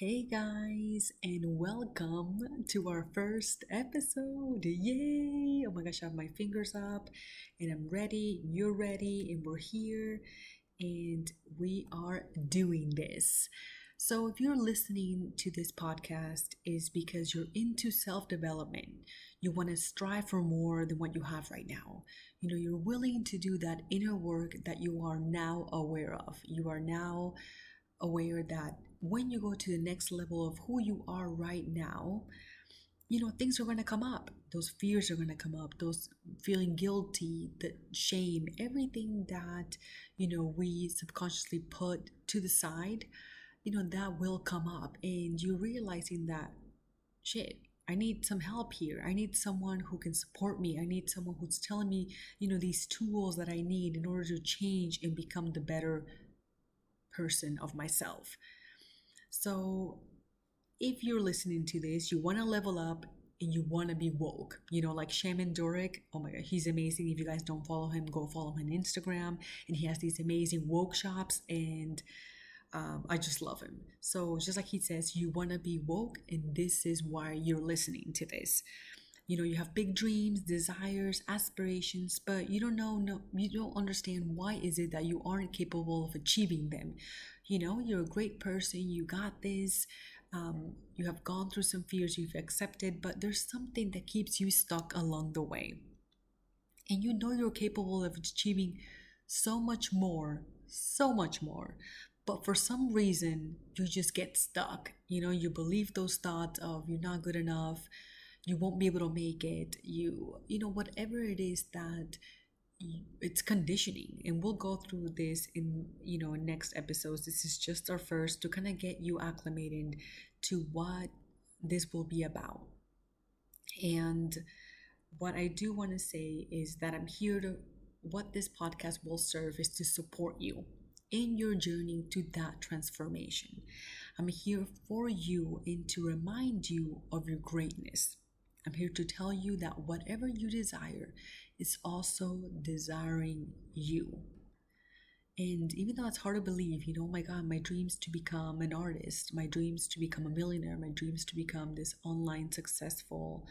Hey guys, and welcome to our first episode. Yay! Oh my gosh, I have my fingers up and I'm ready, you're ready, and we're here and we are doing this. So, if you're listening to this podcast, is because you're into self development. You want to strive for more than what you have right now. You know, you're willing to do that inner work that you are now aware of. You are now aware that when you go to the next level of who you are right now, you know, things are going to come up. Those fears are going to come up. Those feeling guilty, the shame, everything that, you know, we subconsciously put to the side, you know, that will come up. And you're realizing that, shit, I need some help here. I need someone who can support me. I need someone who's telling me, you know, these tools that I need in order to change and become the better person of myself. So, if you're listening to this, you want to level up and you want to be woke, you know, like Shaman Durek. Oh my God, he's amazing. If you guys don't follow him, go follow him on Instagram. And he has these amazing woke shops, and um, I just love him. So, just like he says, you want to be woke, and this is why you're listening to this you know you have big dreams desires aspirations but you don't know no you don't understand why is it that you aren't capable of achieving them you know you're a great person you got this um, you have gone through some fears you've accepted but there's something that keeps you stuck along the way. And you know you're capable of achieving so much more so much more. But for some reason you just get stuck. You know you believe those thoughts of you're not good enough. You won't be able to make it. You you know whatever it is that it's conditioning and we'll go through this in you know next episodes. This is just our first to kind of get you acclimated to what this will be about. And what i do want to say is that i'm here to what this podcast will serve is to support you in your journey to that transformation. I'm here for you and to remind you of your greatness. I'm here to tell you that whatever you desire is also desiring you. And even though it's hard to believe, you know, oh my God, my dreams to become an artist, my dreams to become a millionaire, my dreams to become this online successful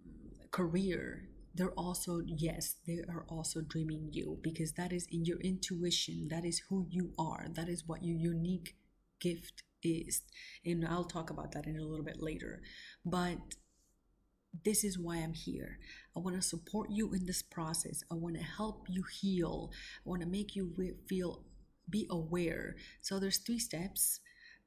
mm, career, they're also, yes, they are also dreaming you because that is in your intuition. That is who you are. That is what your unique gift is. And I'll talk about that in a little bit later. But this is why I'm here. I want to support you in this process. I want to help you heal. I want to make you feel be aware. So there's three steps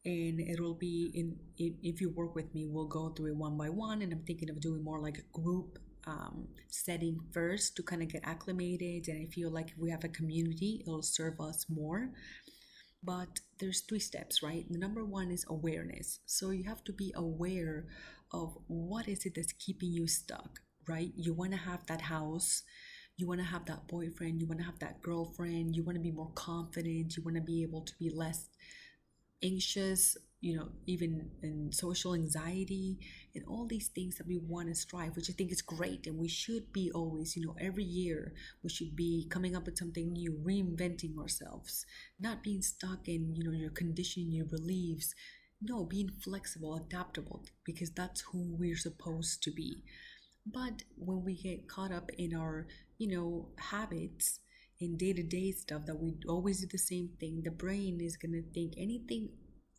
and it will be in, in if you work with me, we'll go through it one by one and I'm thinking of doing more like a group um, setting first to kind of get acclimated and I feel like if we have a community, it'll serve us more but there's three steps right the number one is awareness so you have to be aware of what is it that's keeping you stuck, right? You want to have that house, you want to have that boyfriend, you want to have that girlfriend, you want to be more confident, you want to be able to be less anxious, you know, even in social anxiety and all these things that we want to strive, which I think is great. And we should be always, you know, every year we should be coming up with something new, reinventing ourselves, not being stuck in, you know, your conditioning, your beliefs, no, being flexible, adaptable, because that's who we're supposed to be. But when we get caught up in our, you know, habits in day to day stuff that we always do the same thing, the brain is going to think anything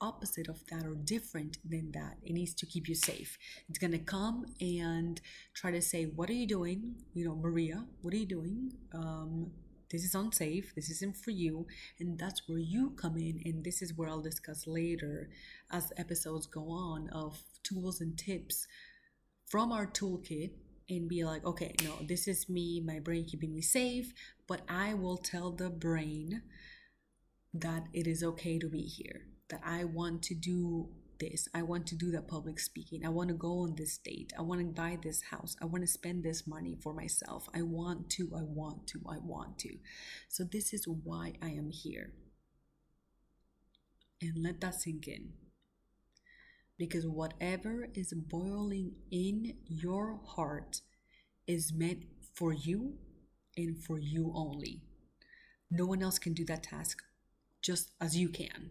opposite of that or different than that. It needs to keep you safe. It's going to come and try to say, What are you doing? You know, Maria, what are you doing? Um, this is unsafe, this isn't for you, and that's where you come in. And this is where I'll discuss later as episodes go on of tools and tips from our toolkit and be like, okay, no, this is me, my brain keeping me safe, but I will tell the brain that it is okay to be here, that I want to do this. I want to do that public speaking. I want to go on this date. I want to buy this house. I want to spend this money for myself. I want to, I want to, I want to. So, this is why I am here. And let that sink in. Because whatever is boiling in your heart is meant for you and for you only. No one else can do that task just as you can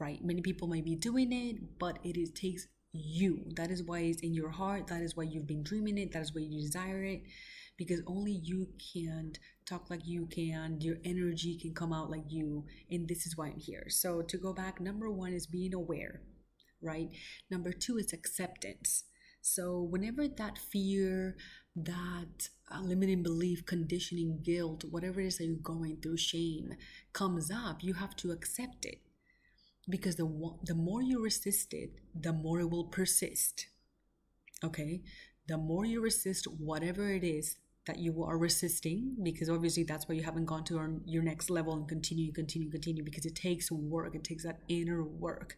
right? Many people might be doing it, but it is, takes you. That is why it's in your heart. That is why you've been dreaming it. That is why you desire it. Because only you can talk like you can, your energy can come out like you. And this is why I'm here. So, to go back, number one is being aware, right? Number two is acceptance. So, whenever that fear, that uh, limiting belief, conditioning, guilt, whatever it is that you're going through, shame comes up, you have to accept it because the the more you resist it, the more it will persist. Okay, the more you resist whatever it is that you are resisting, because obviously that's why you haven't gone to your next level and continue, continue, continue, because it takes work. It takes that inner work.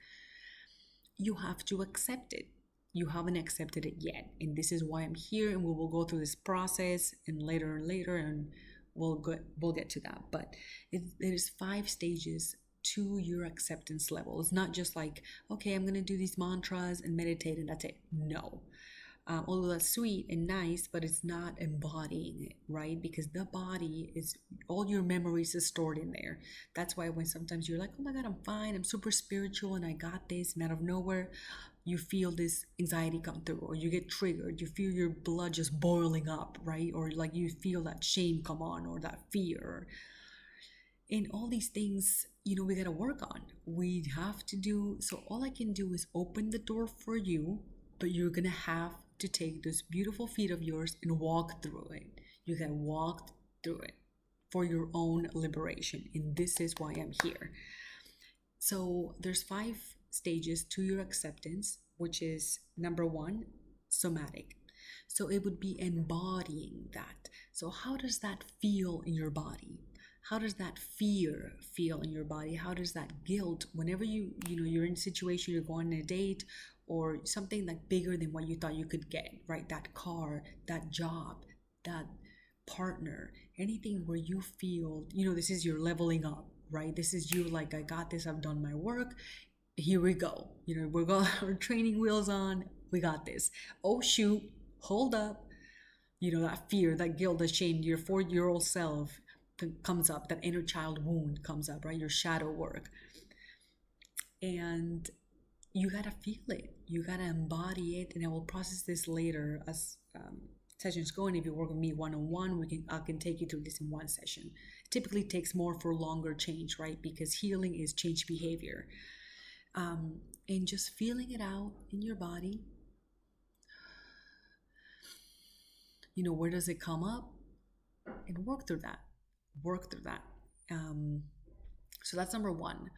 You have to accept it. You haven't accepted it yet, and this is why I'm here. And we will go through this process, and later and later, and we'll get, we'll get to that. But it, there's five stages to your acceptance level. It's not just like, okay, I'm going to do these mantras and meditate and that's it. No. Um, although that's sweet and nice, but it's not embodying it, right? Because the body is all your memories are stored in there. That's why when sometimes you're like, oh my God, I'm fine, I'm super spiritual and I got this, and out of nowhere, you feel this anxiety come through, or you get triggered, you feel your blood just boiling up, right? Or like you feel that shame come on, or that fear. And all these things you know we got to work on. We have to do so all i can do is open the door for you but you're gonna have to take those beautiful feet of yours and walk through it. You gotta walk through it for your own liberation and this is why i'm here. So there's five stages to your acceptance which is number one somatic. So it would be embodying that. So how does that feel in your body how does that fear feel in your body? How does that guilt whenever you you know you're in a situation you're going on a date or something like bigger than what you thought you could get right? That car that job that partner anything where you feel you know this is your leveling up right? This is you like i got this i've done my work here we go. You know we're got our training wheels on we got this. Oh shoot hold up. You know that fear that guilt that shame your four year old self comes up that inner child wound comes up right? Your shadow work. And you gotta feel it. You gotta embody it and i will process this later as um, sessions go. And if you work with me one-on-one we can i can take you through this in one session. It typically takes more for longer change right? Because healing is change behavior. Um, and just feeling it out in your body. You know where does it come up? And work through that work through that. Um, so that's number one.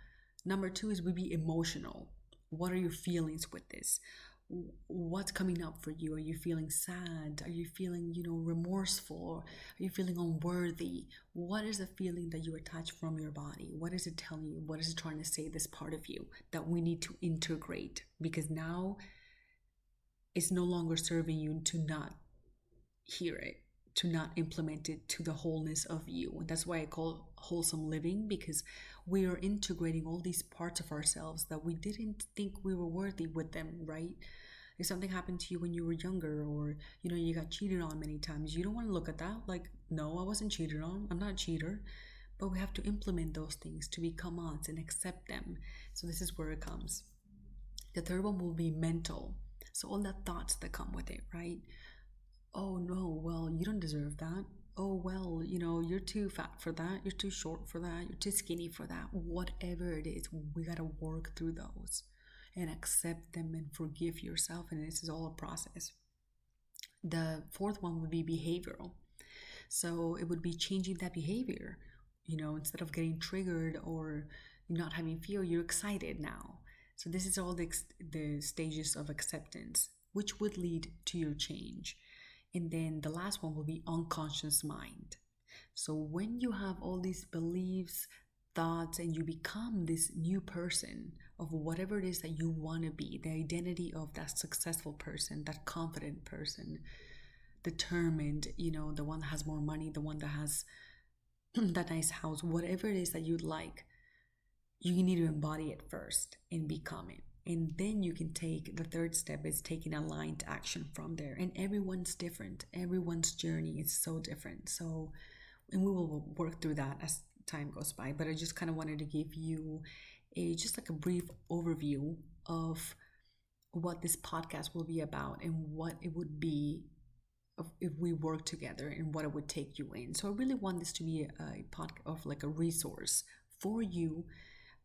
Number two is we be emotional. What are your feelings with this? What's coming up for you? Are you feeling sad? Are you feeling, you know, remorseful? Are you feeling unworthy? What is the feeling that you attach from your body? What is it telling you? What is it trying to say, this part of you that we need to integrate? Because now it's no longer serving you to not hear it to not implement it to the wholeness of you. And that's why I call wholesome living because we are integrating all these parts of ourselves that we didn't think we were worthy with them, right? If something happened to you when you were younger or you know you got cheated on many times, you don't want to look at that like, no, I wasn't cheated on. I'm not a cheater. But we have to implement those things to become us and accept them. So this is where it comes. The third one will be mental. So all the thoughts that come with it, right? Oh no, well, you don't deserve that. Oh, well, you know, you're too fat for that. You're too short for that. You're too skinny for that. Whatever it is, we got to work through those and accept them and forgive yourself. And this is all a process. The fourth one would be behavioral. So it would be changing that behavior. You know, instead of getting triggered or not having fear, you're excited now. So this is all the, the stages of acceptance, which would lead to your change. And then the last one will be unconscious mind. So when you have all these beliefs, thoughts, and you become this new person of whatever it is that you want to be, the identity of that successful person, that confident person, determined, you know, the one that has more money, the one that has that nice house, whatever it is that you'd like, you need to embody it first and become it and then you can take the third step is taking aligned action from there. And everyone's different. Everyone's journey is so different. So and we will work through that as time goes by. But i just kind of wanted to give you a just like a brief overview of what this podcast will be about and what it would be if we work together and what it would take you in. So I really want this to be a, a podcast of like a resource for you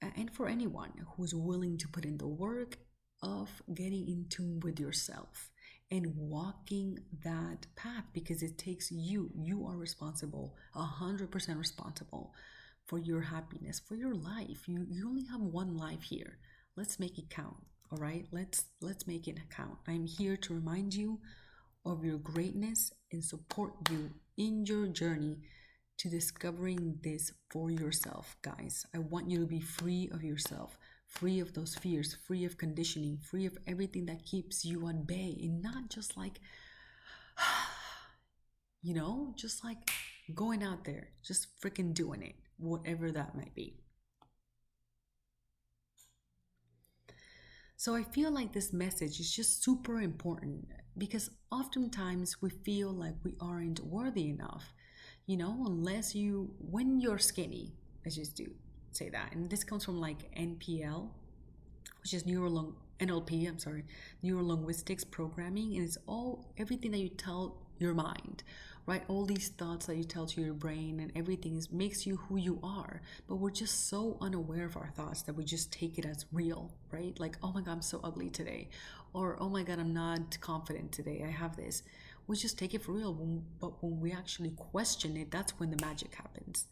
and for anyone who's willing to put in the work of getting in tune with yourself and walking that path because it takes you you are responsible 100% responsible for your happiness for your life. You you only have one life here. Let's make it count all right? Let's let's make it count. I'm here to remind you of your greatness and support you in your journey to discovering this for yourself guys i want you to be free of yourself free of those fears, free of conditioning, free of everything that keeps you at bay, and not just like, you know, just like going out there, just freaking doing it, whatever that might be. So I feel like this message is just super important because oftentimes we feel like we aren't worthy enough, you know, unless you, when you're skinny, let's just do say that. And this comes from like NPL, which is neuro NLP, I'm sorry, neuro linguistics programming, and it's all everything that you tell your mind, right? All these thoughts that you tell to your brain and everything is makes you who you are. But we're just so unaware of our thoughts that we just take it as real, right? Like, oh my god, I'm so ugly today, or oh my god, I'm not confident today. I have this. We just take it for real. But when we actually question it, that's when the magic happens.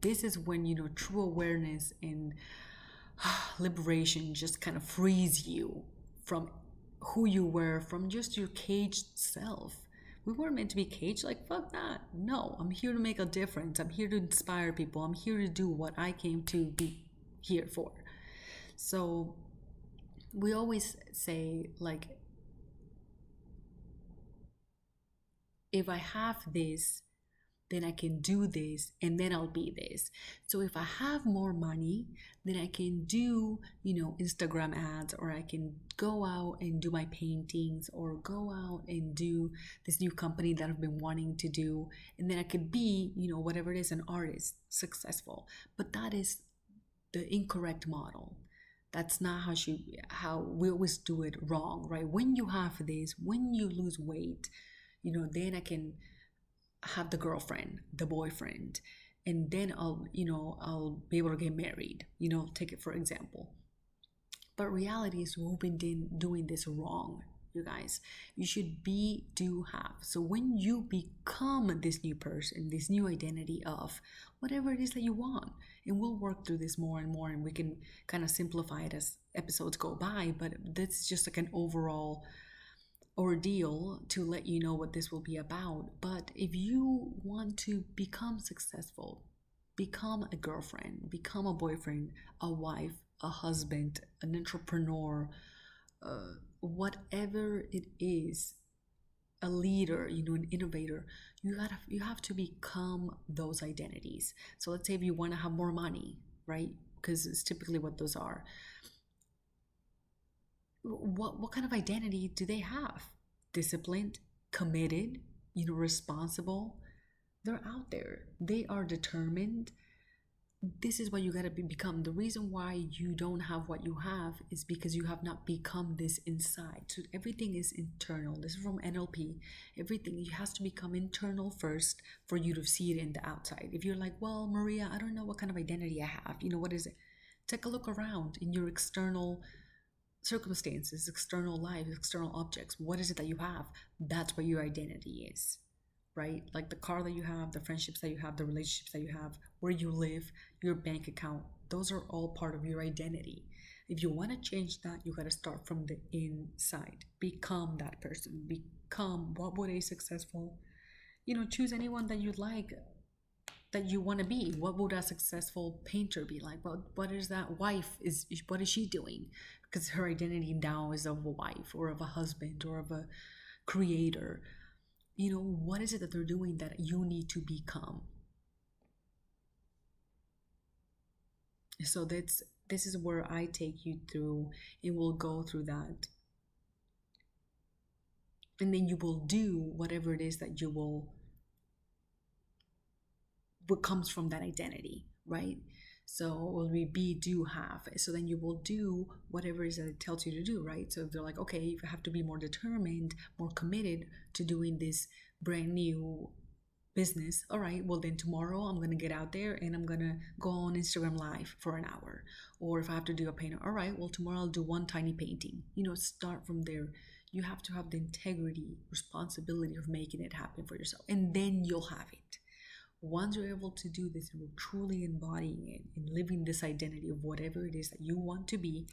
This is when you know true awareness and liberation just kind of frees you from who you were from just your caged self. We weren't meant to be caged. Like fuck that. No i'm here to make a difference. I'm here to inspire people. I'm here to do what i came to be here for. So we always say like if i have this then I can do this and then I'll be this. So if I have more money, then I can do, you know, Instagram ads or I can go out and do my paintings or go out and do this new company that I've been wanting to do. And then I could be, you know, whatever it is, an artist, successful. But that is the incorrect model. That's not how she how we always do it wrong, right? When you have this, when you lose weight, you know, then I can have the girlfriend, the boyfriend, and then I'll, you know, I'll be able to get married, you know, take it for example. But reality is we've been doing this wrong, you guys. You should be, do, have. So when you become this new person, this new identity of whatever it is that you want, and we'll work through this more and more, and we can kind of simplify it as episodes go by, but that's just like an overall ordeal to let you know what this will be about. But if you want to become successful, become a girlfriend, become a boyfriend, a wife, a husband, an entrepreneur, uh, whatever it is, a leader, you know, an innovator, you gotta you have to become those identities. So let's say if you want to have more money, right? Because it's typically what those are what what kind of identity do they have? Disciplined, committed, you know, responsible. They're out there. They are determined. This is what you gotta be, become. The reason why you don't have what you have is because you have not become this inside. So everything is internal. This is from NLP. Everything has to become internal first for you to see it in the outside. If you're like, well, Maria, I don't know what kind of identity I have. You know, what is it? Take a look around in your external circumstances, external life, external objects. What is it that you have? That's where your identity is, right? Like the car that you have, the friendships that you have, the relationships that you have, where you live, your bank account. Those are all part of your identity. If you want to change that, you got to start from the inside. Become that person. Become what would a successful, you know, choose anyone that you like that you want to be? What would a successful painter be like? What what is that wife is what is she doing? Because her identity now is of a wife or of a husband or of a creator. You know what is it that they're doing that you need to become? So that's this is where i take you through and we'll go through that. And then you will do whatever it is that you will what comes from that identity right So will be be, do, have. So then you will do whatever it is that it tells you to do, right? So if they're like, okay, you have to be more determined, more committed to doing this brand new business. All right, well then tomorrow I'm gonna get out there and I'm gonna go on Instagram live for an hour. Or if I have to do a painting, all right, well tomorrow I'll do one tiny painting. You know, start from there. You have to have the integrity, responsibility of making it happen for yourself. And then you'll have it once you're able to do this and we're truly embodying it and living this identity of whatever it is that you want to be,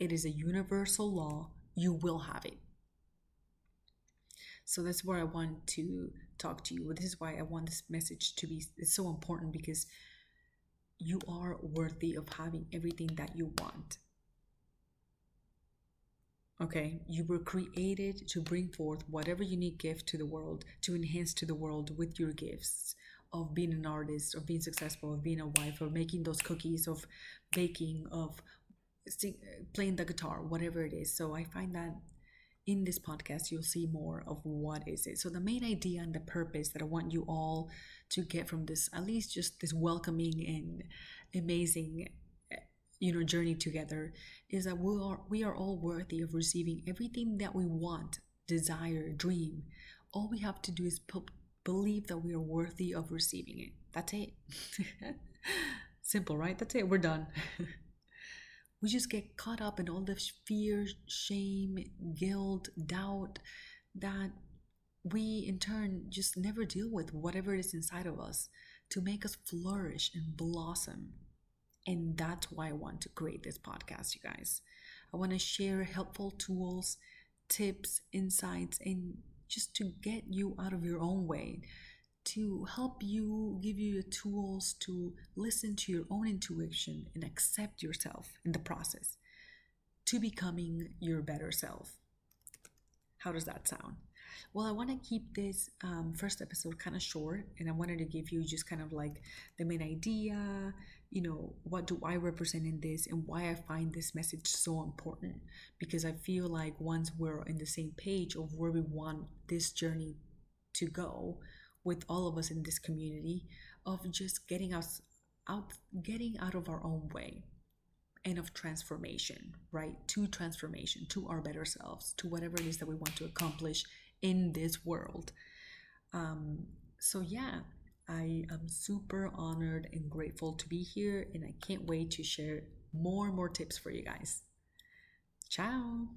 it is a universal law. You will have it. So that's where I want to talk to you. This is why I want this message to be it's so important because you are worthy of having everything that you want. Okay, you were created to bring forth whatever unique gift to the world, to enhance to the world with your gifts of being an artist, of being successful, of being a wife, of making those cookies, of baking, of playing the guitar, whatever it is. So I find that in this podcast you'll see more of what is it. So the main idea and the purpose that I want you all to get from this, at least just this welcoming and amazing you know journey together is that we are we are all worthy of receiving everything that we want desire dream all we have to do is put believe that we are worthy of receiving it. That's it. Simple, right? That's it. We're done. we just get caught up in all the fear, shame, guilt, doubt that we in turn just never deal with whatever is inside of us to make us flourish and blossom. And that's why I want to create this podcast, you guys. I want to share helpful tools, tips, insights, and just to get you out of your own way, to help you, give you the tools to listen to your own intuition and accept yourself in the process to becoming your better self. How does that sound? Well, I want to keep this um, first episode kind of short, and I wanted to give you just kind of like the main idea, you know, what do I represent in this and why I find this message so important. Because I feel like once we're in the same page of where we want this journey to go with all of us in this community, of just getting us out, getting out of our own way and of transformation, right? To transformation, to our better selves, to whatever it is that we want to accomplish in this world. Um, so, yeah, I am super honored and grateful to be here, and I can't wait to share more and more tips for you guys. Ciao.